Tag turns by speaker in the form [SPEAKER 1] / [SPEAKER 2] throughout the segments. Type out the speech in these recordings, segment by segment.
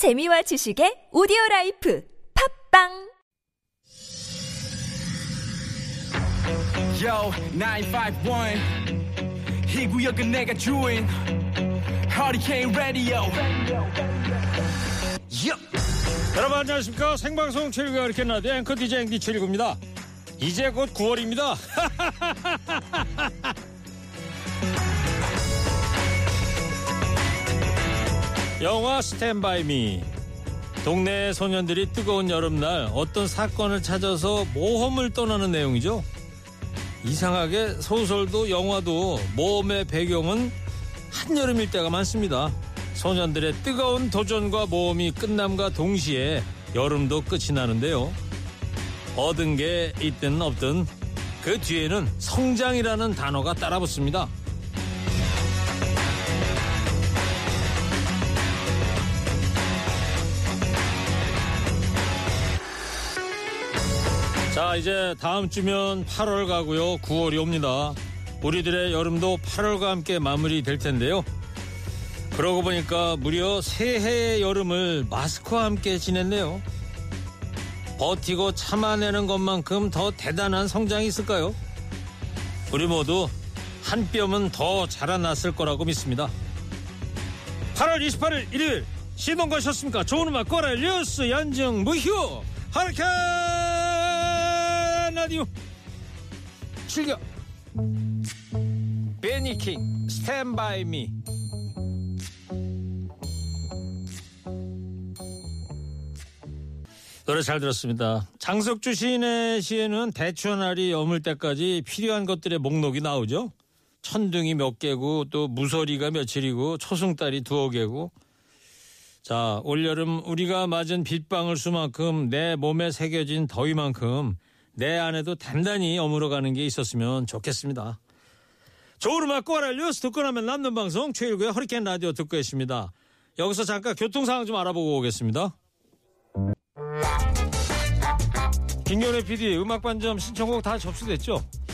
[SPEAKER 1] 재미와 지식의 오디오 life 팝빵
[SPEAKER 2] Yo, 951. 이 구역은 내가 주인. Hurricane Radio.
[SPEAKER 3] 여러분 안녕하십니까 생방송 최일구 이렇게 나대 앵커 DJ 앵디 최일구입니다 이제 곧 9월입니다 영화 스탠바이 미 동네 소년들이 뜨거운 여름날 어떤 사건을 찾아서 모험을 떠나는 내용이죠 이상하게 소설도 영화도 모험의 배경은 한여름일 때가 많습니다. 소년들의 뜨거운 도전과 모험이 끝남과 동시에 여름도 끝이 나는데요. 얻은 게 있든 없든 그 뒤에는 성장이라는 단어가 따라붙습니다. 자, 이제 다음 주면 8월 가고요. 9월이 옵니다. 우리들의 여름도 8월과 함께 마무리될 텐데요. 그러고 보니까 무려 새해의 여름을 마스크와 함께 지냈네요. 버티고 참아내는 것만큼 더 대단한 성장이 있을까요? 우리 모두 한 뼘은 더 자라났을 거라고 믿습니다. 8월 28일 일요일 시동 거셨습니까? 좋은 음악 꼬라 뉴스 연정 무휴 하르캔 라디오 즐겨 베니킹 스탠바이 미 노래 잘 들었습니다. 장석주 시인의 시에는 대추나리 여물 때까지 필요한 것들의 목록이 나오죠. 천둥이 몇 개고 또 무서리가 며칠이고 초승달이 두어 개고 자 올여름 우리가 맞은 빗방울 수만큼 내 몸에 새겨진 더위만큼 내 안에도 단단히 어물어가는 게 있었으면 좋겠습니다. 좋은 음악 꼬라 뉴스 듣고 나면 남는 방송 최일구의 허리케인 라디오 듣고 계십니다. 여기서 잠깐 교통 상황 좀 알아보고 오겠습니다. 김경래 PD 음악 반점 신청곡 다 접수됐죠?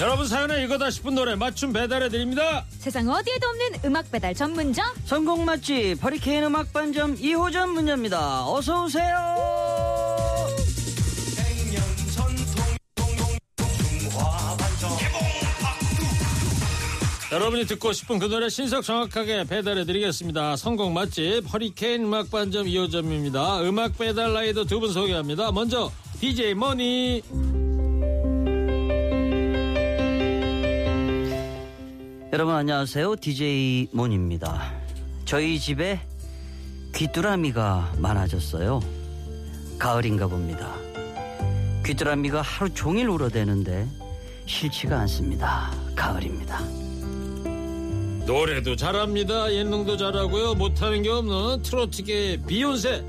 [SPEAKER 3] 여러분 사연에 이거다 싶은 노래 맞춤 배달해 드립니다.
[SPEAKER 1] 세상 어디에도 없는 음악 배달 전문점
[SPEAKER 4] 성공 맛집 허리케인 음악 반점 2호점 문제입니다. 어서 오세요.
[SPEAKER 3] 여러분이 듣고 싶은 그 노래 신속 정확하게 배달해 드리겠습니다. 성공 맛집 허리케인 음악 반점 2호점입니다. 음악 배달 라이더 두 분 소개합니다. 먼저 DJ 머니
[SPEAKER 4] 여러분 안녕하세요. DJ 몬입니다. 저희 집에 귀뚜라미가 많아졌어요. 가을인가 봅니다. 귀뚜라미가 하루 종일 울어대는데 싫지가 않습니다. 가을입니다.
[SPEAKER 3] 노래도 잘합니다. 예능도 잘하고요. 못하는 게 없는 트로트계 비욘세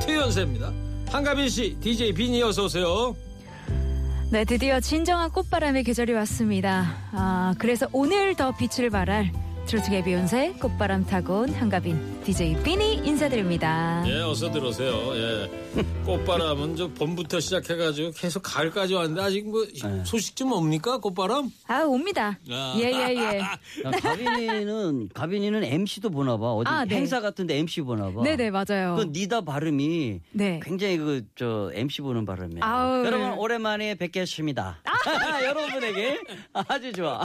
[SPEAKER 3] 트연세입니다. 한가빈 씨, DJ 빈이 어서 오세요.
[SPEAKER 5] 네, 드디어 진정한 꽃바람의 계절이 왔습니다. 아, 그래서 오늘 더 빛을 발할 트로트계 비욘세 꽃바람 타고 온 한가빈 DJ 빈이 인사드립니다.
[SPEAKER 3] 예, 어서 들어오세요. 예. 꽃바람은 저 봄부터 시작해가지고 계속 가을까지 왔는데 아직 뭐 소식 좀 옵니까? 꽃바람?
[SPEAKER 5] 아, 옵니다.
[SPEAKER 3] 아.
[SPEAKER 5] 예, 예, 예.
[SPEAKER 4] 야, 가빈이는 가빈이는 MC도 보나 봐. 어디
[SPEAKER 5] 아, 네.
[SPEAKER 4] 행사 같은데 MC 보나 봐.
[SPEAKER 5] 네네, 맞아요.
[SPEAKER 4] 그 니다 발음이
[SPEAKER 5] 네.
[SPEAKER 4] 굉장히 그 저 MC 보는 발음이에요.
[SPEAKER 5] 아우,
[SPEAKER 4] 여러분
[SPEAKER 5] 네.
[SPEAKER 4] 오랜만에 뵙겠습니다. 여러분에게 아주 좋아.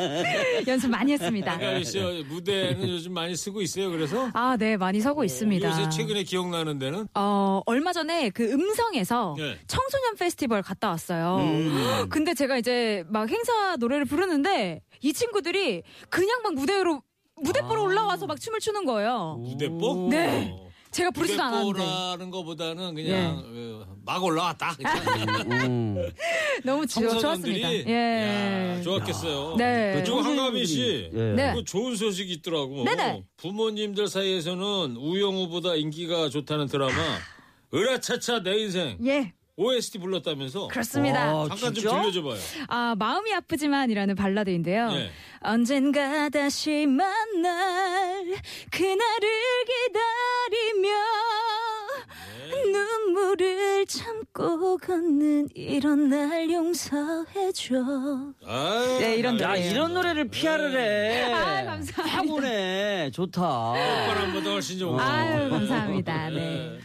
[SPEAKER 5] 연습 많이 했습니다.
[SPEAKER 3] 한가빈 씨 무대는 요즘 많이 쓰고 있어요. 그래서
[SPEAKER 5] 아, 네, 많이 서고 있습니다.
[SPEAKER 3] 요새 최근에 기억나는 데는
[SPEAKER 5] 어, 얼마 전에 그 음성에서
[SPEAKER 3] 네.
[SPEAKER 5] 청소년 페스티벌 갔다 왔어요.
[SPEAKER 4] 음.
[SPEAKER 5] 근데 제가 이제 막 행사 노래를 부르는데 이 친구들이 그냥 막 무대로 무대보러 올라와서 막 춤을 추는 거예요.
[SPEAKER 3] 무대뽀?
[SPEAKER 5] 네.
[SPEAKER 3] 어.
[SPEAKER 5] 제가 부르지도 않았는데.
[SPEAKER 3] 무대뽀라는 것보다는 그냥 어, 막 올라왔다.
[SPEAKER 4] 음.
[SPEAKER 5] 너무 좋, 좋았습니다. 예.
[SPEAKER 3] 야, 좋았겠어요.
[SPEAKER 5] 네.
[SPEAKER 3] 그리고 한가빈 씨,
[SPEAKER 4] 예.
[SPEAKER 5] 네.
[SPEAKER 3] 그 좋은 소식이 있더라고.
[SPEAKER 5] 네네.
[SPEAKER 3] 부모님들 사이에서는 우영우보다 인기가 좋다는 드라마 으라차차 내 인생
[SPEAKER 5] 예.
[SPEAKER 3] OST 불렀다면서?
[SPEAKER 5] 그렇습니다.
[SPEAKER 4] 와,
[SPEAKER 3] 잠깐 좀
[SPEAKER 4] 진짜?
[SPEAKER 3] 들려줘봐요.
[SPEAKER 5] 아, 마음이 아프지만이라는 발라드인데요.
[SPEAKER 3] 네.
[SPEAKER 5] 언젠가 다시 만날 그날을 기다리며
[SPEAKER 3] 네.
[SPEAKER 5] 눈물을 참고 걷는 이런 날 용서해줘.
[SPEAKER 3] 아,
[SPEAKER 5] 네, 이런
[SPEAKER 4] 야,
[SPEAKER 5] 노래예요.
[SPEAKER 4] 이런 노래를 피아를 해.
[SPEAKER 5] 아, 감사합니다.
[SPEAKER 4] 하고네. 좋다.
[SPEAKER 3] 바람보다 훨씬 좋은
[SPEAKER 5] 아유,
[SPEAKER 3] 곡.
[SPEAKER 5] 감사합니다. 네.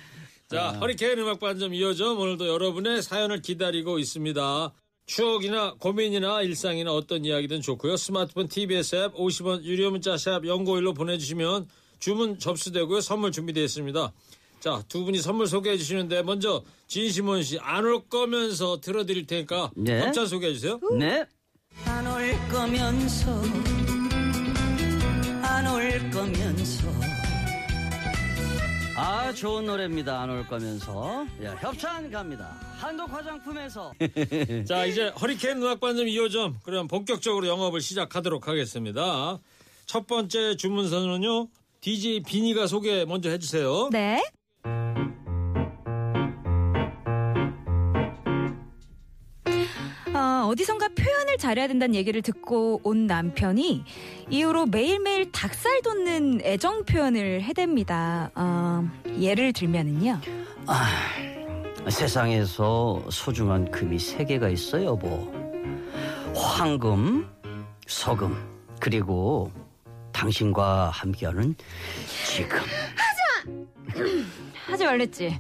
[SPEAKER 3] 자, 허리케인 음악 반점 이어져 오늘도 여러분의 사연을 기다리고 있습니다. 추억이나 고민이나 일상이나 어떤 이야기든 좋고요. 스마트폰 TBS 앱 50원 유료 문자 샵 연고일로 보내주시면 주문 접수되고요. 선물 준비되어 있습니다. 자, 두 분이 선물 소개해 주시는데 먼저 진심원 씨 안 올 거면서 들어드릴 테니까
[SPEAKER 4] 네.
[SPEAKER 3] 협찬 소개해 주세요.
[SPEAKER 4] 네.
[SPEAKER 6] 안 올 거면서 안 올 거면서
[SPEAKER 4] 아, 좋은 노래입니다. 안 올 거면서. 야, 협찬 갑니다. 한독 화장품에서.
[SPEAKER 3] 자, 이제 허리케인 음악 반점 2호점 그럼 본격적으로 영업을 시작하도록 하겠습니다. 첫 번째 주문서는요. DJ 비니가 소개 먼저 해주세요.
[SPEAKER 5] 네. 어, 어디선가 표현을 잘해야 된다는 얘기를 듣고 온 남편이 이후로 매일매일 닭살 돋는 애정 표현을 해댑니다. 어, 예를 들면은요.
[SPEAKER 4] 세상에서 소중한 금이 세 개가 있어, 여보. 황금, 서금, 그리고 당신과 함께하는 지금.
[SPEAKER 5] 하지 말랬지.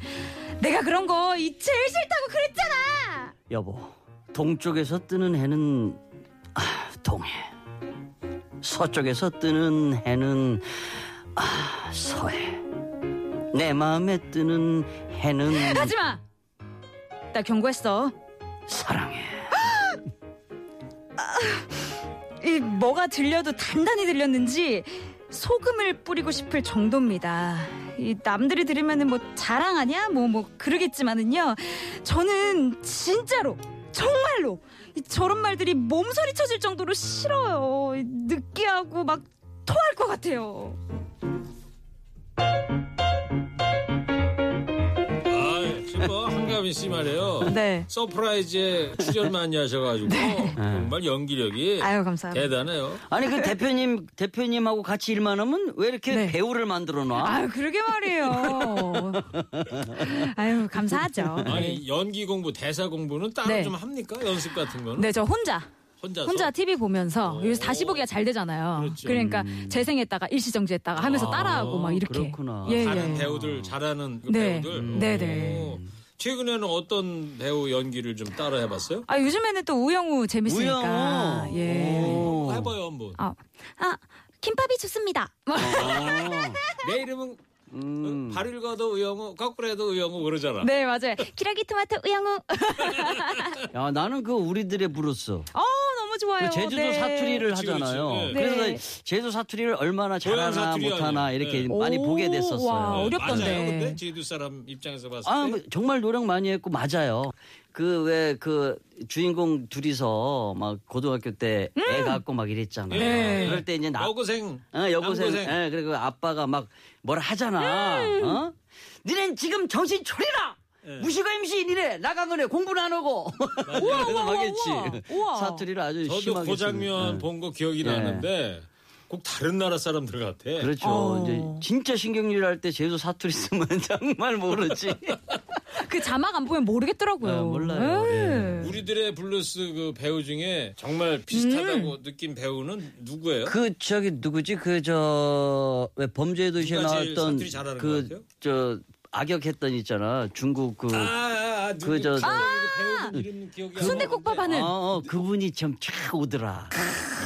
[SPEAKER 5] 내가 그런 거 이 제일 싫다고 그랬잖아.
[SPEAKER 4] 여보, 동쪽에서 뜨는 해는 아, 동해. 서쪽에서 뜨는 해는 아, 서해. 내 마음에 뜨는 해는
[SPEAKER 5] 하지 마. 나 경고했어.
[SPEAKER 4] 사랑해.
[SPEAKER 5] 이 뭐가 들려도 단단히 들렸는지 소금을 뿌리고 싶을 정도입니다. 이 남들이 들으면은 뭐 자랑하냐 뭐뭐 그러겠지만은요. 저는 진짜로 정말로 이 저런 말들이 몸서리 쳐질 정도로 싫어요. 이 느끼하고 막 토할 것 같아요.
[SPEAKER 3] 뭐 한가빈 씨 말이에요.
[SPEAKER 5] 네.
[SPEAKER 3] 서프라이즈에 출연 많이 하셔가지고 정말 연기력이
[SPEAKER 5] 아유 감사합니다.
[SPEAKER 3] 대단해요.
[SPEAKER 4] 아니 그 대표님 대표님하고 같이 일만 하면 왜 이렇게
[SPEAKER 5] 네.
[SPEAKER 4] 배우를 만들어 놔?
[SPEAKER 5] 아유 그러게 말이에요. 아유 감사하죠.
[SPEAKER 3] 아니 연기 공부, 대사 공부는 따로
[SPEAKER 5] 네.
[SPEAKER 3] 좀 합니까? 연습 같은 거는
[SPEAKER 5] 네 저 혼자
[SPEAKER 3] 혼자서.
[SPEAKER 5] 혼자 TV 보면서
[SPEAKER 3] 오.
[SPEAKER 5] 요새 다시 보기가 잘 되잖아요.
[SPEAKER 3] 그렇죠.
[SPEAKER 5] 그러니까 재생했다가 일시정지했다가 하면서
[SPEAKER 3] 아,
[SPEAKER 5] 따라하고 막 이렇게.
[SPEAKER 4] 그렇구나.
[SPEAKER 5] 예,
[SPEAKER 3] 다른
[SPEAKER 5] 예.
[SPEAKER 3] 배우들 잘하는 그
[SPEAKER 5] 네.
[SPEAKER 3] 배우들.
[SPEAKER 5] 음. 네네.
[SPEAKER 3] 오. 최근에는 어떤 배우 연기를 좀 따라 해봤어요?
[SPEAKER 5] 아 요즘에는 또 우영우 재밌으니까.
[SPEAKER 4] 우영우.
[SPEAKER 5] 예.
[SPEAKER 4] 오.
[SPEAKER 3] 해봐요 한번.
[SPEAKER 5] 아, 아 김밥이 좋습니다. 뭐.
[SPEAKER 3] 내 이름은
[SPEAKER 4] 음.
[SPEAKER 3] 바로 읽어도 우영우, 거꾸로도 우영우 그러잖아.
[SPEAKER 5] 네 맞아요. 기러기 토마토 우영우.
[SPEAKER 4] 야 나는 그 우리들의 블루스.
[SPEAKER 5] 어 좋아요.
[SPEAKER 4] 그 제주도
[SPEAKER 5] 네.
[SPEAKER 4] 사투리를. 하잖아요.
[SPEAKER 3] 네.
[SPEAKER 4] 그래서
[SPEAKER 5] 네.
[SPEAKER 4] 제주도 사투리를 얼마나 잘하나 못하나
[SPEAKER 3] 아니에요.
[SPEAKER 4] 이렇게
[SPEAKER 3] 네.
[SPEAKER 4] 많이
[SPEAKER 5] 오,
[SPEAKER 4] 보게 됐었어요.
[SPEAKER 5] 와, 어렵던데.
[SPEAKER 3] 맞아요. 근데 제주 사람 입장에서 봤을 때.
[SPEAKER 4] 아, 뭐 정말 노력 많이 했고 맞아요. 그 왜그 주인공 둘이서 막 고등학교 때애 갖고 막 이랬잖아.
[SPEAKER 3] 음. 네.
[SPEAKER 4] 그럴 때 이제 나
[SPEAKER 3] 여고생.
[SPEAKER 4] 어, 여고생. 예, 그리고 아빠가 막 뭐라 하잖아.
[SPEAKER 5] 음.
[SPEAKER 4] 어? 니넨 지금 정신 차리라!
[SPEAKER 3] 예.
[SPEAKER 4] 무시가 임시인이래! 나간 거네! 공부는 안 하고! 그래서
[SPEAKER 5] 우와,
[SPEAKER 4] 막 했지.
[SPEAKER 5] 우와, 우와.
[SPEAKER 4] 사투리를 아주
[SPEAKER 3] 저도
[SPEAKER 4] 심하게
[SPEAKER 3] 그 장면
[SPEAKER 4] 예.
[SPEAKER 3] 본거 기억이
[SPEAKER 4] 네.
[SPEAKER 3] 나는데 꼭 다른 나라 사람들 같아.
[SPEAKER 4] 그렇죠.
[SPEAKER 5] 어.
[SPEAKER 4] 이제 진짜 신경질 할 때 제주 사투리 쓰면 정말 모르지.
[SPEAKER 5] 그 자막 안 보면 모르겠더라고요.
[SPEAKER 4] 아, 몰라요.
[SPEAKER 5] 예.
[SPEAKER 3] 우리들의 블루스 그 배우 중에 정말 비슷하다고
[SPEAKER 5] 음.
[SPEAKER 3] 느낀 배우는 누구예요?
[SPEAKER 4] 그 저기 누구지? 그 저 왜 범죄의 도시에 나왔던 그? 저 악역했던 있잖아. 중국 그
[SPEAKER 3] 아, 아, 아, 누구
[SPEAKER 4] 그 저-
[SPEAKER 3] 그 기억이 안
[SPEAKER 5] 순대국밥. 하는
[SPEAKER 4] 어, 어, 그분이 참 촥 오더라.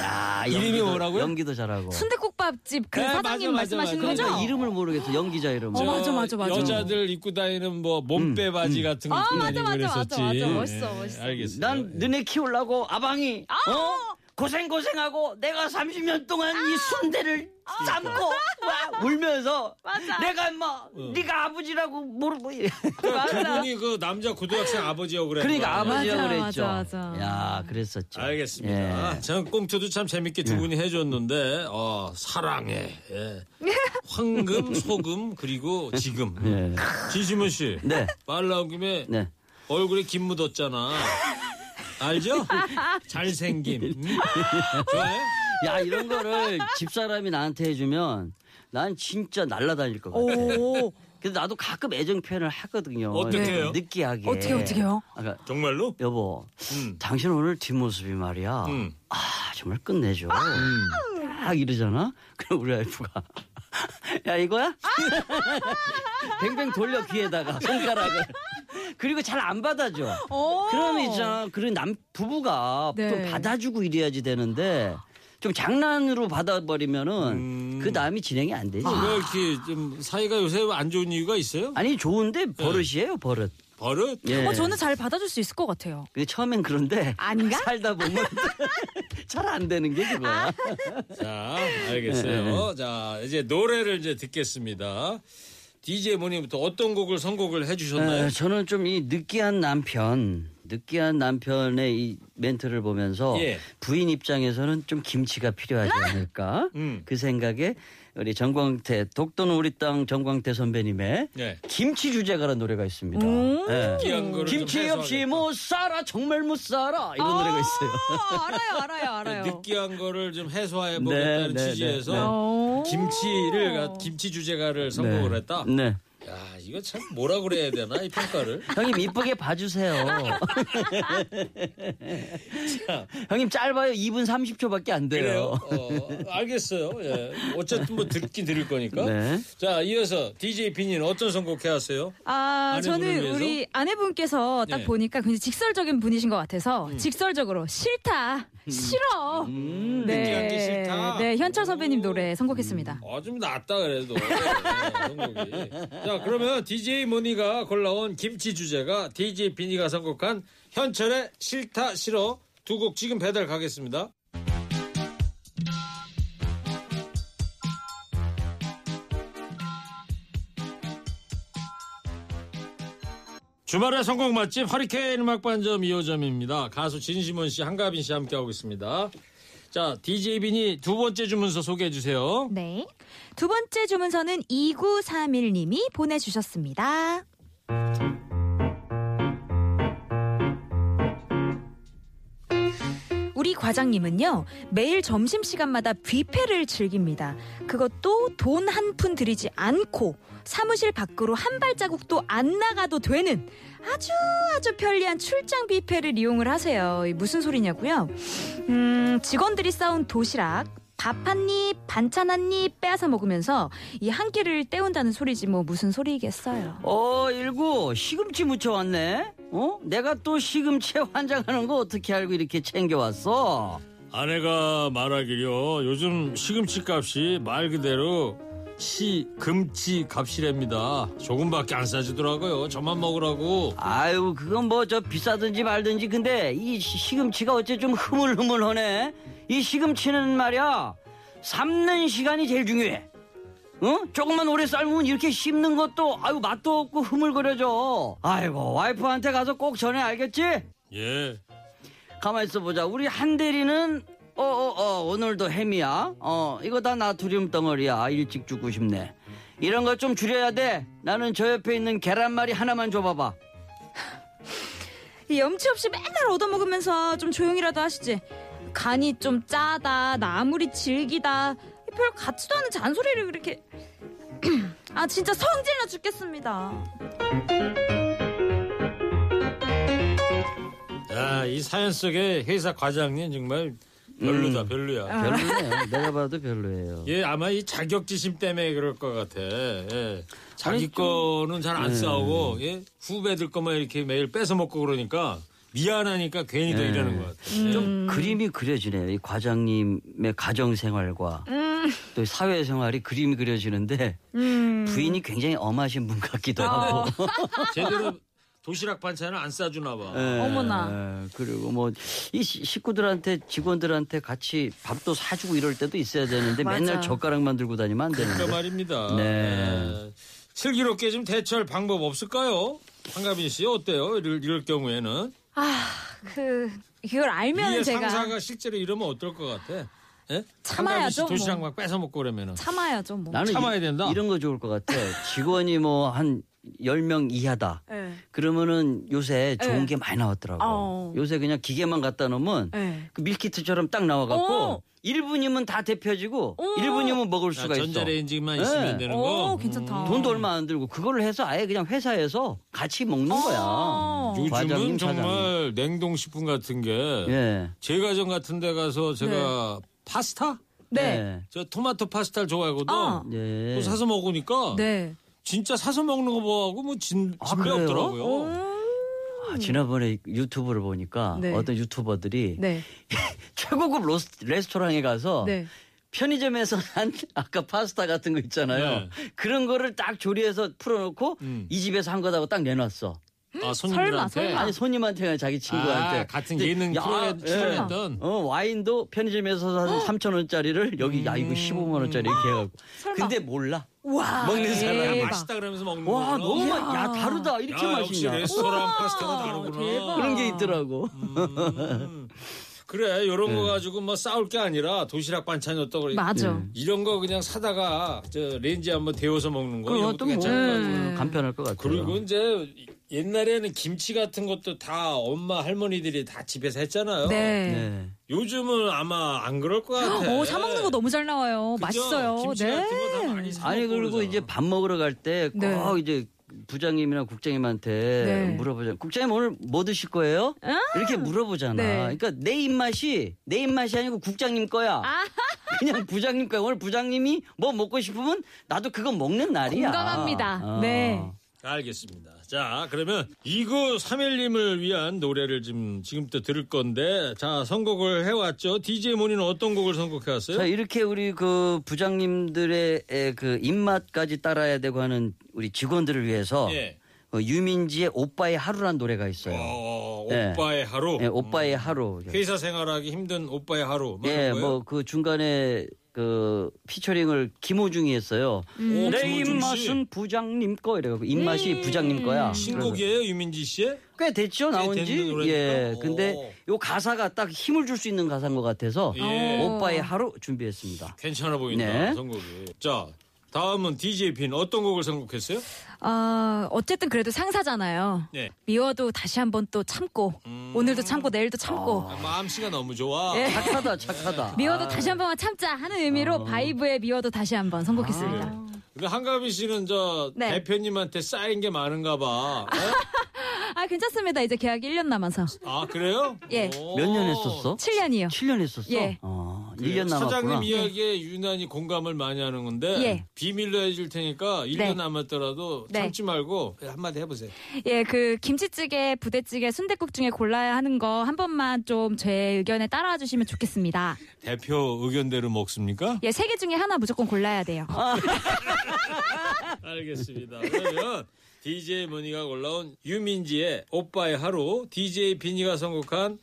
[SPEAKER 4] 야,
[SPEAKER 3] 이름이
[SPEAKER 4] 연기도-
[SPEAKER 3] 뭐라고요?
[SPEAKER 4] 연기도 잘하고.
[SPEAKER 5] 순대국밥집 그
[SPEAKER 3] 네,
[SPEAKER 5] 사장님
[SPEAKER 3] 맞아, 맞아,
[SPEAKER 5] 말씀하시는
[SPEAKER 3] 맞아.
[SPEAKER 5] 거죠?
[SPEAKER 4] 그러니까 이름을 모르겠어. 연기자 이름.
[SPEAKER 5] 어, 맞아, 맞아, 맞아.
[SPEAKER 3] 여자들 입고 다니는 뭐 몸빼 바지 같은 거
[SPEAKER 5] 아,
[SPEAKER 3] 입고
[SPEAKER 5] 맞아,
[SPEAKER 3] 다니고
[SPEAKER 5] 맞아, 맞아,
[SPEAKER 3] 그랬었지.
[SPEAKER 5] 맞아. 멋있어,
[SPEAKER 3] 예,
[SPEAKER 5] 멋있어.
[SPEAKER 3] 알겠어요.
[SPEAKER 4] 난
[SPEAKER 3] 예.
[SPEAKER 4] 너네 키우려고 아방이 어? 고생 고생하고 내가 30년 동안 이 순대를 삶고 와, 울면서
[SPEAKER 5] 맞아.
[SPEAKER 4] 내가 뭐 네가 아버지라고 모르고 이래.
[SPEAKER 3] 그분이 그 남자 고등학생 아버지라고 그랬
[SPEAKER 4] 그러니까 아버지라고
[SPEAKER 5] 맞아,
[SPEAKER 4] 그랬죠.
[SPEAKER 5] 맞아, 맞아.
[SPEAKER 4] 야, 그랬었죠.
[SPEAKER 3] 알겠습니다.
[SPEAKER 4] 예.
[SPEAKER 3] 전 꽁트도 참 재밌게 두 분이 해줬는데, 어, 사랑해. 예. 황금, 소금, 그리고 지금.
[SPEAKER 4] 예.
[SPEAKER 3] 지시문 씨.
[SPEAKER 4] 네.
[SPEAKER 3] 말 나온 김에
[SPEAKER 4] 네.
[SPEAKER 3] 얼굴에 김 묻었잖아. 알죠? 잘생김. 음? 좋아요?
[SPEAKER 4] 야 이런 거를 집사람이 나한테 해주면 난 진짜 날라다닐 것 같아.
[SPEAKER 5] 오.
[SPEAKER 4] 근데 나도 가끔 애정 표현을 하거든요.
[SPEAKER 3] 어떻게 해요?
[SPEAKER 4] 느끼하게.
[SPEAKER 5] 어떻게, 어떻게요?
[SPEAKER 4] 아까
[SPEAKER 3] 정말로?
[SPEAKER 4] 여보,
[SPEAKER 3] 음.
[SPEAKER 4] 당신 오늘 뒷모습이 말이야.
[SPEAKER 3] 음.
[SPEAKER 4] 아 정말 끝내줘. 딱 이러잖아. 그럼 우리 와이프가 야 이거야? 뱅뱅 돌려 귀에다가 손가락을. 그리고 잘 안 받아줘.
[SPEAKER 5] 오.
[SPEAKER 4] 그러면 있잖아. 그런 남 부부가
[SPEAKER 5] 네.
[SPEAKER 4] 좀 받아주고 이래야지 되는데 좀 장난으로 받아버리면은
[SPEAKER 3] 음.
[SPEAKER 4] 그 남이 진행이 안 되지.
[SPEAKER 3] 왜 이렇게 좀 사이가 요새 안 좋은 이유가 있어요?
[SPEAKER 4] 아니 좋은데 버릇이에요 버릇.
[SPEAKER 3] 버릇?
[SPEAKER 4] 예.
[SPEAKER 5] 어, 저는 잘 받아줄 수 있을 것 같아요.
[SPEAKER 4] 근데 처음엔 그런데
[SPEAKER 5] 아닌가?
[SPEAKER 4] 살다 보면 잘 안 되는 게 그거야.
[SPEAKER 3] 자, 알겠어요. 자, 이제 노래를 이제 듣겠습니다. DJ 모님부터 어떤 곡을 선곡을 해주셨나요?
[SPEAKER 4] 에, 저는 좀 이 느끼한 남편, 느끼한 남편의 이 멘트를 보면서
[SPEAKER 3] 예.
[SPEAKER 4] 부인 입장에서는 좀 김치가 필요하지 않을까
[SPEAKER 3] 음.
[SPEAKER 4] 그 생각에 우리 정광태 독도는 우리 땅 정광태 선배님의
[SPEAKER 3] 네.
[SPEAKER 4] 김치 주제가라는 노래가 있습니다.
[SPEAKER 5] 음.
[SPEAKER 3] 좀
[SPEAKER 4] 김치 없이. 못 살아 정말 못 살아 이런 노래가 있어요.
[SPEAKER 5] 아, 알아요, 알아요, 알아요.
[SPEAKER 3] 느끼한 거를 좀 해소해
[SPEAKER 4] 네,
[SPEAKER 3] 보겠다는
[SPEAKER 4] 네,
[SPEAKER 3] 취지에서
[SPEAKER 4] 네, 네.
[SPEAKER 5] 오.
[SPEAKER 3] 김치를 김치 주제가를 선곡을
[SPEAKER 4] 네.
[SPEAKER 3] 했다.
[SPEAKER 4] 네.
[SPEAKER 3] 야, 이거 참 뭐라 그래야 되나 이 평가를.
[SPEAKER 4] 형님 이쁘게 봐주세요. 형님 짧아요. 2분 30초밖에 안
[SPEAKER 3] 그래요?
[SPEAKER 4] 돼요.
[SPEAKER 3] 어, 알겠어요. 예. 어쨌든 뭐 듣긴 들을 거니까.
[SPEAKER 4] 네.
[SPEAKER 3] 자, 이어서 DJ 빈이는 어떤 선곡 해 왔어요?
[SPEAKER 5] 아, 저는
[SPEAKER 3] 위해서?
[SPEAKER 5] 우리 아내분께서 딱
[SPEAKER 3] 예.
[SPEAKER 5] 보니까 굉장히 직설적인 분이신 것 같아서
[SPEAKER 3] 음.
[SPEAKER 5] 직설적으로 싫다, 싫어.
[SPEAKER 4] 음.
[SPEAKER 3] 게 싫다.
[SPEAKER 5] 네, 현철 선배님
[SPEAKER 3] 오.
[SPEAKER 5] 노래 선곡했습니다.
[SPEAKER 3] 아, 좀 낫다 그래도. 네, 선곡이. 자, 그러면 DJ 모니가 골라온 김치 주제가 DJ 비니가 선곡한 현철의 싫다 싫어 두 곡 지금 배달 가겠습니다. 주말의 선곡 맛집 허리케인 음악반점 2호점입니다. 가수 진심원 씨, 한가빈 씨 함께하고 있습니다. 자, DJ 빈이 두 번째 주문서 소개해 주세요.
[SPEAKER 5] 네. 두 번째 주문서는 2931님이 보내주셨습니다. 우리 과장님은요, 매일 점심시간마다 뷔페를 즐깁니다. 그것도 돈 한 푼 들이지 않고 사무실 밖으로 한 발자국도 안 나가도 되는 아주 아주 편리한 출장 뷔페를 이용을 하세요. 이 무슨 소리냐고요? 음, 직원들이 싸운 도시락, 밥한 입, 반찬 한 입 빼앗아 먹으면서 이 한 끼를 때운다는 소리지 뭐 무슨 소리겠어요.
[SPEAKER 4] 어, 일구 시금치 묻혀왔네. 어? 내가 또 시금치에 환장하는 거 어떻게 알고 이렇게 챙겨 왔어?
[SPEAKER 3] 아내가 말하기려 요즘 시금치 값이 말 그대로 시금치 값이랍니다. 조금밖에 안 싸지더라고요. 저만 먹으라고.
[SPEAKER 4] 아유, 그건 뭐 저 비싸든지 말든지 근데 이 시- 시금치가 어째 좀 흐물흐물하네. 이 시금치는 말이야 삶는 시간이 제일 중요해. 어? 조금만 오래 삶으면 이렇게 씹는 것도 아유 맛도 없고 흐물거려져. 아이고 와이프한테 가서 꼭 전해 알겠지?
[SPEAKER 3] 예.
[SPEAKER 4] 가만 있어 보자. 우리 한 대리는 어어 어 오늘도 햄이야. 어 이거 다 나트륨 덩어리야. 일찍 죽고 싶네. 이런 거 좀 줄여야 돼. 나는 저 옆에 있는 계란말이 하나만 줘봐봐.
[SPEAKER 5] 이 염치 없이 맨날 얻어먹으면서 좀 조용히라도 하시지. 간이 좀 짜다, 나 아무리 질기다. 별 같지도 않은 잔소리를 그렇게. 아, 진짜 성질나 죽겠습니다.
[SPEAKER 3] 야, 이 사연 속에 회사 과장님 정말 별로다,
[SPEAKER 4] 음.
[SPEAKER 3] 별로야.
[SPEAKER 4] 별로네요. 내가 봐도 별로예요.
[SPEAKER 3] 예, 아마 이 자격지심 때문에 그럴 것 같아. 예. 자기
[SPEAKER 4] 아니, 좀-
[SPEAKER 3] 거는 잘 안
[SPEAKER 4] 네.
[SPEAKER 3] 싸우고, 예. 후배들 것만 이렇게 매일 뺏어 먹고 그러니까 미안하니까 괜히 더
[SPEAKER 4] 네.
[SPEAKER 3] 이러는 것 같아. 예.
[SPEAKER 4] 좀 그림이 그려지네요. 이 과장님의 가정 생활과 또 사회 생활이 그림이 그려지는데
[SPEAKER 5] 음.
[SPEAKER 4] 부인이 굉장히 엄하신 분 같기도 하고.
[SPEAKER 3] 제대로 도시락 반찬을 안 싸주나 봐.
[SPEAKER 4] 예,
[SPEAKER 5] 어머나.
[SPEAKER 4] 예, 그리고 뭐 이 식구들한테 직원들한테 같이 밥도 사주고 이럴 때도 있어야 되는데
[SPEAKER 5] 맞아.
[SPEAKER 4] 맨날 젓가락만 들고 다니면 안
[SPEAKER 3] 그러니까
[SPEAKER 4] 되는데.
[SPEAKER 3] 말입니다.
[SPEAKER 4] 네.
[SPEAKER 3] 예. 슬기롭게 좀 대처할 방법 없을까요? 한가빈 씨 어때요? 이럴, 이럴 경우에는
[SPEAKER 5] 아, 그, 이걸 알면
[SPEAKER 3] 위에
[SPEAKER 5] 제가
[SPEAKER 3] 상사가 실제로 이러면 어떨 것 같아? 예?
[SPEAKER 5] 참아야죠,
[SPEAKER 3] 한가빈 씨 도시락
[SPEAKER 5] 뭐.
[SPEAKER 3] 막 뺏어 먹고 그러면은
[SPEAKER 5] 참아야죠, 뭐.
[SPEAKER 4] 나는
[SPEAKER 3] 참아야
[SPEAKER 4] 이,
[SPEAKER 3] 된다?
[SPEAKER 4] 이런 거 좋을 것 같아. 직원이 뭐 한 10명 이하다.
[SPEAKER 5] 네.
[SPEAKER 4] 그러면은 요새 좋은
[SPEAKER 5] 네.
[SPEAKER 4] 게 많이 나왔더라고.
[SPEAKER 5] 어.
[SPEAKER 4] 요새 그냥 기계만 갖다 놓으면
[SPEAKER 5] 네.
[SPEAKER 4] 그 밀키트처럼 딱 나와 갖고
[SPEAKER 5] 어.
[SPEAKER 4] 1분이면 다 데펴지고
[SPEAKER 5] 어.
[SPEAKER 4] 1분이면 먹을
[SPEAKER 3] 자,
[SPEAKER 4] 수가 있어.
[SPEAKER 3] 전자레인지만
[SPEAKER 4] 네.
[SPEAKER 3] 있으면 되는 거.
[SPEAKER 5] 오, 괜찮다.
[SPEAKER 4] 돈도 얼마 안 들고 그걸 해서 아예 그냥 회사에서 같이 먹는 거야.
[SPEAKER 5] 어.
[SPEAKER 3] 요즘은
[SPEAKER 4] 과장님,
[SPEAKER 3] 정말 냉동식품 같은 게
[SPEAKER 4] 예.
[SPEAKER 3] 제과점 같은 데 가서 제가 파스타?
[SPEAKER 5] 네.
[SPEAKER 3] 저 토마토 파스타를 좋아하거든.
[SPEAKER 5] 어.
[SPEAKER 4] 예.
[SPEAKER 3] 그거 사서 먹으니까
[SPEAKER 5] 네.
[SPEAKER 3] 진짜 사서 먹는 거 보고 뭐 진,
[SPEAKER 4] 아,
[SPEAKER 3] 진배
[SPEAKER 4] 그래요?
[SPEAKER 3] 없더라고요.
[SPEAKER 4] 아, 지난번에 유튜브를 보니까
[SPEAKER 5] 네.
[SPEAKER 4] 어떤 유튜버들이
[SPEAKER 5] 네.
[SPEAKER 4] 최고급 로스, 레스토랑에 가서
[SPEAKER 5] 네.
[SPEAKER 4] 편의점에서 산 아까 파스타 같은 거 있잖아요.
[SPEAKER 3] 네.
[SPEAKER 4] 그런 거를 딱 조리해서 풀어놓고
[SPEAKER 3] 음.
[SPEAKER 4] 이 집에서 한 거다고 딱 내놨어.
[SPEAKER 3] 아, 손님들한테.
[SPEAKER 5] 설마.
[SPEAKER 4] 아니 손님한테 그냥 자기 친구한테.
[SPEAKER 3] 아, 같은
[SPEAKER 4] 근데
[SPEAKER 3] 예능 프로에
[SPEAKER 4] 예.
[SPEAKER 3] 출연했던.
[SPEAKER 4] 어, 와인도 편의점에서 산 3천 원짜리를 여기 야 이거 15만 원짜리 이렇게 해갖고.
[SPEAKER 5] 설마.
[SPEAKER 4] 근데 몰라.
[SPEAKER 5] 와.
[SPEAKER 4] 먹는 사람.
[SPEAKER 3] 야,
[SPEAKER 5] 대박.
[SPEAKER 3] 맛있다 그러면서 먹는
[SPEAKER 4] 와
[SPEAKER 3] 거구나.
[SPEAKER 4] 너무 맛- 야 다르다 이렇게
[SPEAKER 3] 야, 역시
[SPEAKER 4] 맛있냐.
[SPEAKER 3] 레스토랑 파스타가 다르구나.
[SPEAKER 5] 대박.
[SPEAKER 4] 그런 게 있더라고.
[SPEAKER 3] 음. 그래, 이런
[SPEAKER 4] 네.
[SPEAKER 3] 거 가지고 뭐 싸울 게 아니라 도시락 반찬이었다고 그래.
[SPEAKER 5] 맞아.
[SPEAKER 3] 이런 거 그냥 사다가 저 렌지 한번 데워서 먹는 거 이런 것도
[SPEAKER 4] 그것도 뭐
[SPEAKER 3] 괜찮을 것 같아요.
[SPEAKER 5] 음.
[SPEAKER 4] 간편할 것 같아요.
[SPEAKER 3] 그리고 이제 옛날에는 김치 같은 것도 다 엄마 할머니들이 다 집에서 했잖아요.
[SPEAKER 5] 네.
[SPEAKER 4] 네.
[SPEAKER 3] 요즘은 아마 안 그럴 것 같아.
[SPEAKER 5] 오, 사 먹는 거 너무 잘 나와요.
[SPEAKER 3] 그죠?
[SPEAKER 5] 맛있어요.
[SPEAKER 3] 김치
[SPEAKER 5] 네.
[SPEAKER 3] 같은 거 다 많이 사
[SPEAKER 4] 아니 그리고
[SPEAKER 3] 그러잖아.
[SPEAKER 4] 이제 밥 먹으러 갈때꼭
[SPEAKER 5] 네.
[SPEAKER 4] 이제 부장님이나 국장님한테
[SPEAKER 5] 네.
[SPEAKER 4] 물어보잖아요. 국장님 오늘 뭐 드실 거예요? 이렇게 물어보잖아.
[SPEAKER 5] 네.
[SPEAKER 4] 그러니까 내 입맛이 내 입맛이 아니고 국장님 거야. 그냥 부장님 거야. 오늘 부장님이 뭐 먹고 싶으면 나도 그거 먹는 날이야.
[SPEAKER 5] 공감합니다.
[SPEAKER 4] 어.
[SPEAKER 5] 네.
[SPEAKER 3] 알겠습니다. 자, 그러면 2931님을 위한 노래를 지금 지금부터 들을 건데, 자, 선곡을 해 왔죠. DJ 모니는 어떤 곡을 선곡해 왔어요?
[SPEAKER 4] 자 이렇게 우리 그 부장님들의 에, 그 입맛까지 따라야 되고 하는 우리 직원들을 위해서
[SPEAKER 3] 예.
[SPEAKER 4] 어, 유민지의 오빠의 하루란 노래가 있어요.
[SPEAKER 3] 어,
[SPEAKER 4] 네.
[SPEAKER 3] 오빠의 하루.
[SPEAKER 4] 예, 오빠의 하루.
[SPEAKER 3] 회사 생활하기 힘든 오빠의 하루. 뭐
[SPEAKER 4] 예,
[SPEAKER 3] 이런 거예요?
[SPEAKER 4] 뭐그 중간에 그 featuring을 김호중이 했어요.
[SPEAKER 3] 오,
[SPEAKER 4] 내
[SPEAKER 3] 김호중 씨.
[SPEAKER 4] 입맛은 부장님 거 이래갖고 입맛이 부장님 거야.
[SPEAKER 3] 신곡이에요, 유민지 씨의?
[SPEAKER 4] 꽤 됐죠 나온
[SPEAKER 3] 꽤
[SPEAKER 4] 지.
[SPEAKER 3] 됐는 노래니까?
[SPEAKER 4] 예.
[SPEAKER 3] 오.
[SPEAKER 4] 근데 요 가사가 딱 힘을 줄 수 있는 가사인 것 같아서
[SPEAKER 3] 예.
[SPEAKER 4] 오빠의 하루 준비했습니다.
[SPEAKER 3] 괜찮아 보인다,
[SPEAKER 4] 네.
[SPEAKER 3] 선곡이. 자, 다음은 DJ 핀 어떤 곡을 선곡했어요?
[SPEAKER 5] 아, 어쨌든 그래도 상사잖아요.
[SPEAKER 3] 네.
[SPEAKER 5] 미워도 다시 한번 또 참고
[SPEAKER 3] 음.
[SPEAKER 5] 오늘도 참고 내일도 참고
[SPEAKER 3] 아, 마음씨가 너무 좋아.
[SPEAKER 5] 예.
[SPEAKER 4] 착하다 착하다.
[SPEAKER 5] 미워도 다시 한 번만 참자 하는 의미로 바이브의 미워도 다시 한번 선곡했습니다.
[SPEAKER 3] 근데 한가비 씨는 저
[SPEAKER 5] 네.
[SPEAKER 3] 대표님한테 쌓인 게 많은가 봐. 예?
[SPEAKER 5] 아, 괜찮습니다. 이제 계약 1년 남아서.
[SPEAKER 3] 아, 그래요?
[SPEAKER 5] 예.
[SPEAKER 3] 오.
[SPEAKER 4] 몇년 했었어?
[SPEAKER 5] 7년이요.
[SPEAKER 4] 7년 했었어.
[SPEAKER 5] 예.
[SPEAKER 4] 어,
[SPEAKER 3] 그래요?
[SPEAKER 4] 1년 남았구나.
[SPEAKER 3] 사장님 이야기에 유난히 공감을 많이 하는 건데
[SPEAKER 5] 예.
[SPEAKER 3] 비밀로 해줄 테니까 1년
[SPEAKER 5] 네.
[SPEAKER 3] 남았더라도
[SPEAKER 5] 네.
[SPEAKER 3] 참지 말고 한마디 해보세요.
[SPEAKER 5] 예, 그 김치찌개, 부대찌개, 순댓국 중에 골라야 하는 거 한 번만 좀 제 의견에 따라와 주시면 좋겠습니다.
[SPEAKER 3] 대표 의견대로 먹습니까?
[SPEAKER 5] 예, 세 개 중에 하나 무조건 골라야 돼요.
[SPEAKER 3] 알겠습니다. 그러면 DJ 머니가 골라온 유민지의 오빠의 하루, DJ 비니가 선곡한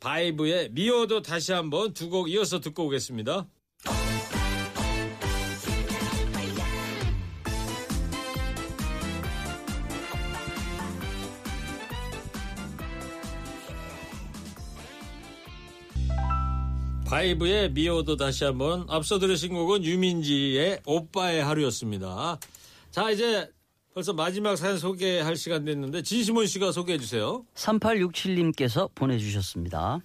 [SPEAKER 3] 바이브의 미워도 다시 한번 두 곡 이어서 듣고 오겠습니다. 바이브의 미워도 다시 한번 앞서 들으신 곡은 유민지의 오빠의 하루였습니다. 자 이제 벌써 마지막 사연 소개할 시간 됐는데 진시몬 씨가 소개해 주세요.
[SPEAKER 4] 3867님께서 보내주셨습니다.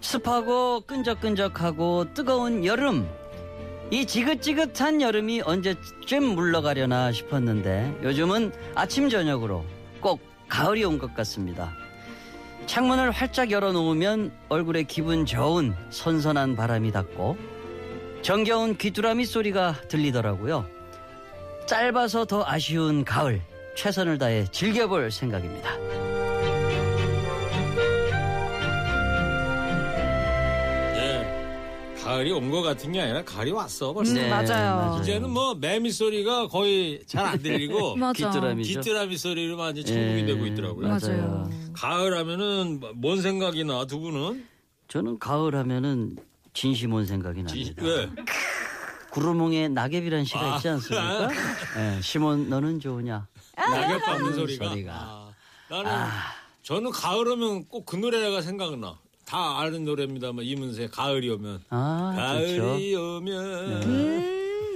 [SPEAKER 4] 습하고 끈적끈적하고 뜨거운 여름. 이 지긋지긋한 여름이 언제쯤 물러가려나 싶었는데 요즘은 아침 저녁으로 꼭 가을이 온 것 같습니다. 창문을 활짝 열어놓으면 얼굴에 기분 좋은 선선한 바람이 닿고 정겨운 귀뚜라미 소리가 들리더라고요. 짧아서 더 아쉬운 가을 최선을 다해 즐겨볼 생각입니다.
[SPEAKER 3] 예. 가을이 온 것 같은 게 아니라 가을이 왔어 벌써.
[SPEAKER 5] 음, 맞아요.
[SPEAKER 3] 이제는 뭐 매미 소리가 거의 잘 안 들리고.
[SPEAKER 4] 귀뚜라미죠.
[SPEAKER 3] 귀뚜라미 소리로만 이제 천국이
[SPEAKER 4] 예,
[SPEAKER 3] 되고 있더라고요.
[SPEAKER 5] 맞아요.
[SPEAKER 3] 가을 하면은 뭔 생각이 나 두 분은?
[SPEAKER 4] 저는 가을 하면은 진심온 생각이
[SPEAKER 3] 진-
[SPEAKER 4] 납니다.
[SPEAKER 3] 왜?
[SPEAKER 4] 구루몽의 낙엽이란 시가
[SPEAKER 3] 아.
[SPEAKER 4] 있지 않습니까? 예, 시몬 너는 좋으냐?
[SPEAKER 3] 낙엽 밟는
[SPEAKER 4] 음,
[SPEAKER 3] 소리가.
[SPEAKER 4] 소리가.
[SPEAKER 3] 아, 나는 저는 가을 오면 꼭 그 노래가 생각나. 다 아는 노래입니다만 이문세 가을이 오면
[SPEAKER 4] 아, 좋죠.
[SPEAKER 3] 가을이 오면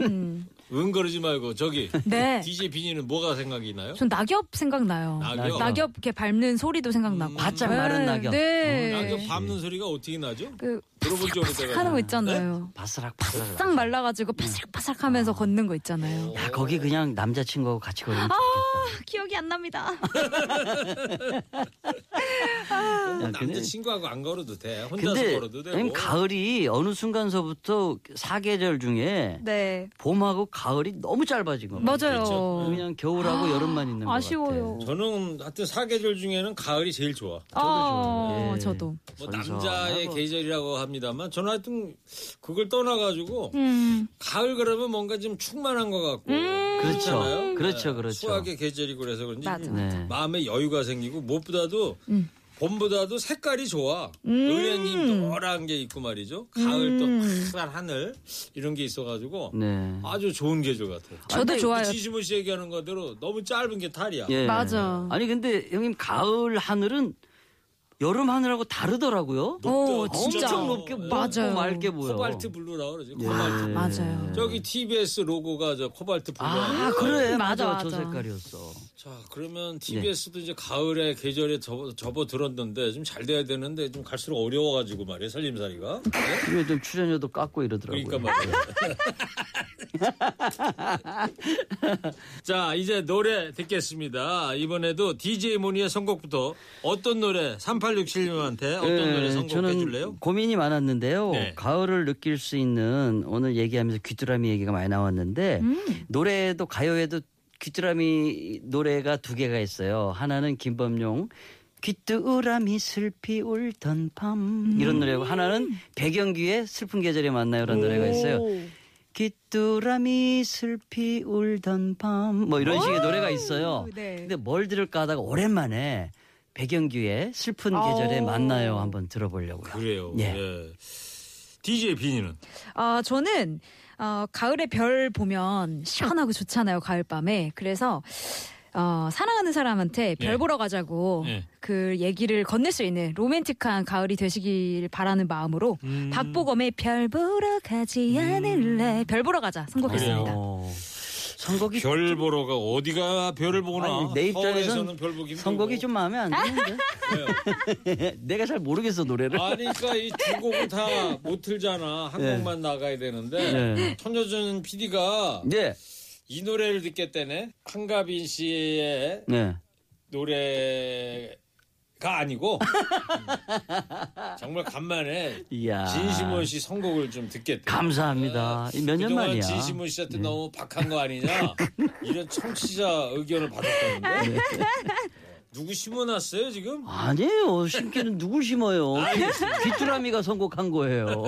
[SPEAKER 5] 음.
[SPEAKER 3] 은거르지 말고 저기
[SPEAKER 5] 네.
[SPEAKER 3] DJ 비니는 뭐가 생각이 나요?
[SPEAKER 5] 전 낙엽 생각나요.
[SPEAKER 3] 낙엽?
[SPEAKER 5] 낙엽 이렇게 밟는 소리도 생각나고.
[SPEAKER 4] 바짝 마른 낙엽.
[SPEAKER 5] 네.
[SPEAKER 3] 낙엽 밟는 소리가 어떻게 나죠?
[SPEAKER 5] 그
[SPEAKER 3] 들어본 지 오래돼가지고.
[SPEAKER 5] 하는 거 있잖아요.
[SPEAKER 4] 바스락 바스락.
[SPEAKER 5] 싹 말라가지고 바삭바삭 하면서 걷는 거 있잖아요.
[SPEAKER 4] 야 거기 그냥 남자친구하고 같이 걸으면
[SPEAKER 5] 아 기억이 안 납니다.
[SPEAKER 4] 좋겠다.
[SPEAKER 3] 남자친구하고 안 걸어도 돼. 혼자서
[SPEAKER 4] 근데
[SPEAKER 3] 걸어도 되고.
[SPEAKER 4] 형님 가을이 어느 순간서부터 사계절 중에
[SPEAKER 5] 네
[SPEAKER 4] 봄하고 가을이 너무 짧아진 거.
[SPEAKER 5] 맞아요.
[SPEAKER 3] 그렇죠.
[SPEAKER 4] 그냥 겨울하고 여름만 있는 거
[SPEAKER 5] 아쉬워요.
[SPEAKER 3] 저는 하여튼 사계절 중에는 가을이 제일 좋아.
[SPEAKER 5] 아
[SPEAKER 4] 예.
[SPEAKER 5] 저도.
[SPEAKER 3] 뭐
[SPEAKER 4] 선선하고.
[SPEAKER 3] 남자의 계절이라고 합니다만 저는 하여튼 그걸 떠나가지고
[SPEAKER 5] 음.
[SPEAKER 3] 가을 그러면 뭔가 좀 충만한 것 같고
[SPEAKER 4] 그렇죠.
[SPEAKER 3] 그렇잖아요.
[SPEAKER 4] 그렇죠,
[SPEAKER 3] 네,
[SPEAKER 4] 그렇죠.
[SPEAKER 3] 수학의 계절이고 그래서 그런지
[SPEAKER 5] 맞아.
[SPEAKER 4] 네.
[SPEAKER 3] 마음에 여유가 생기고 무엇보다도
[SPEAKER 5] 음.
[SPEAKER 3] 봄보다도 색깔이 좋아.
[SPEAKER 5] 음.
[SPEAKER 3] 은행님 노란 게 있고 말이죠. 가을 또 파란 하늘 이런 게 있어가지고
[SPEAKER 4] 네.
[SPEAKER 3] 아주 좋은 계절 같아요.
[SPEAKER 5] 저도
[SPEAKER 3] 아니,
[SPEAKER 5] 좋아요.
[SPEAKER 3] 지시문 씨 얘기하는 거대로 너무 짧은 게 탈이야.
[SPEAKER 4] 예.
[SPEAKER 5] 맞아.
[SPEAKER 4] 아니 근데 형님 가을 하늘은 여름 하늘하고 다르더라고요.
[SPEAKER 5] 오. 진짜
[SPEAKER 4] 엄청 높게
[SPEAKER 5] 맞아요.
[SPEAKER 4] 맞아요. 맑게 보여.
[SPEAKER 3] 코발트 블루라 그러지.
[SPEAKER 4] 예.
[SPEAKER 3] 코발트. 블루.
[SPEAKER 5] 맞아요.
[SPEAKER 3] 저기 TBS 로고가 저 코발트 블루.
[SPEAKER 4] 아 그래
[SPEAKER 5] 맞아,
[SPEAKER 4] 맞아, 저. 색깔이었어.
[SPEAKER 3] 자 그러면 TBS도 이제 가을에 계절에 접어, 접어 들었는데 좀 잘 돼야 되는데 좀 갈수록 어려워가지고 말이야 살림살이가. 네?
[SPEAKER 4] 좀 출연료도 깎고 이러더라고요.
[SPEAKER 3] 그러니까 말이야. 자 이제 노래 듣겠습니다. 이번에도 DJ 모니의 선곡부터 어떤 노래 3867님한테 어떤
[SPEAKER 4] 예,
[SPEAKER 3] 노래 선곡해 줄래요?
[SPEAKER 4] 고민이 많았는데요.
[SPEAKER 3] 네.
[SPEAKER 4] 가을을 느낄 수 있는 오늘 얘기하면서 귀뚜라미 얘기가 많이 나왔는데
[SPEAKER 5] 음.
[SPEAKER 4] 노래도 가요에도 귀뚜라미 노래가 두 개가 있어요. 하나는 김범용 귀뚜라미 슬피 울던 밤
[SPEAKER 5] 음.
[SPEAKER 4] 이런 노래고 하나는 배경규의 슬픈 계절에 만나요라는 노래가 있어요. 귀뚜라미 슬피 울던 밤 뭐 이런 식의 노래가 있어요.
[SPEAKER 5] 네.
[SPEAKER 4] 근데 뭘 들을까 하다가 오랜만에 배경규의 슬픈 계절에
[SPEAKER 5] 오.
[SPEAKER 4] 만나요 한번 들어보려고요.
[SPEAKER 3] 그래요.
[SPEAKER 4] 예.
[SPEAKER 3] 예. DJ 비니는
[SPEAKER 5] 아 저는 어, 가을에 별 보면 시원하고 좋잖아요 가을밤에. 그래서 어, 사랑하는 사람한테 별
[SPEAKER 3] 예.
[SPEAKER 5] 보러 가자고
[SPEAKER 3] 예.
[SPEAKER 5] 그 얘기를 건넬 수 있는 로맨틱한 가을이 되시길 바라는 마음으로
[SPEAKER 3] 음.
[SPEAKER 5] 박보검의 별 보러 가지 않을래 별 보러 가자 선곡했습니다.
[SPEAKER 4] 어, 선곡이
[SPEAKER 3] 별 보러가 어디가 별을 보나?
[SPEAKER 4] 아니, 내
[SPEAKER 3] 힘들고.
[SPEAKER 4] 선곡이 좀 마음에 안 드는데? 내가 잘 모르겠어 노래를.
[SPEAKER 3] 아니, 그러니까 이 두 곡은 다 못 틀잖아. 한
[SPEAKER 4] 네.
[SPEAKER 3] 곡만 나가야 되는데.
[SPEAKER 4] 네.
[SPEAKER 3] 천여준 PD가
[SPEAKER 4] 네,
[SPEAKER 3] 이 노래를 듣겠다네. 한가빈 씨의
[SPEAKER 4] 네.
[SPEAKER 3] 노래 가 아니고 정말 간만에
[SPEAKER 4] 이야.
[SPEAKER 3] 진심원 씨 선곡을 좀 듣겠대.
[SPEAKER 4] 감사합니다. 몇 년 만이야.
[SPEAKER 3] 진심원 씨한테 너무 박한 거 아니냐 이런 청취자 의견을 받았다는데
[SPEAKER 4] 네.
[SPEAKER 3] 누구 심어놨어요 지금?
[SPEAKER 4] 아니에요. 심기는 누굴 심어요. 귀뚜라미가 선곡한 거예요.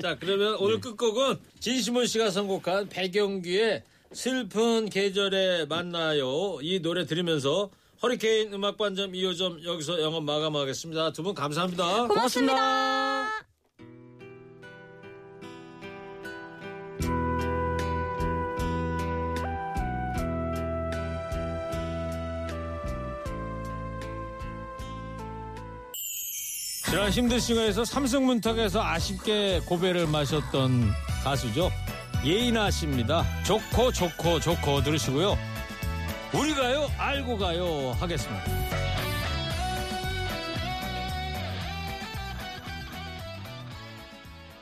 [SPEAKER 3] 자 그러면 오늘 끝곡은 진심원 씨가 선곡한 배경규의 슬픈 계절에 만나요 이 노래 들으면서 허리케인 음악 반점 2호점 여기서 영업 마감하겠습니다 두 분 감사합니다
[SPEAKER 4] 고맙습니다.
[SPEAKER 3] 지난 힘든 시간에서 삼성문턱에서 아쉽게 고배를 마셨던 가수죠. 예인아 씨입니다. 좋고 좋고 좋고 들으시고요. 우리 가요 알고 가요 하겠습니다.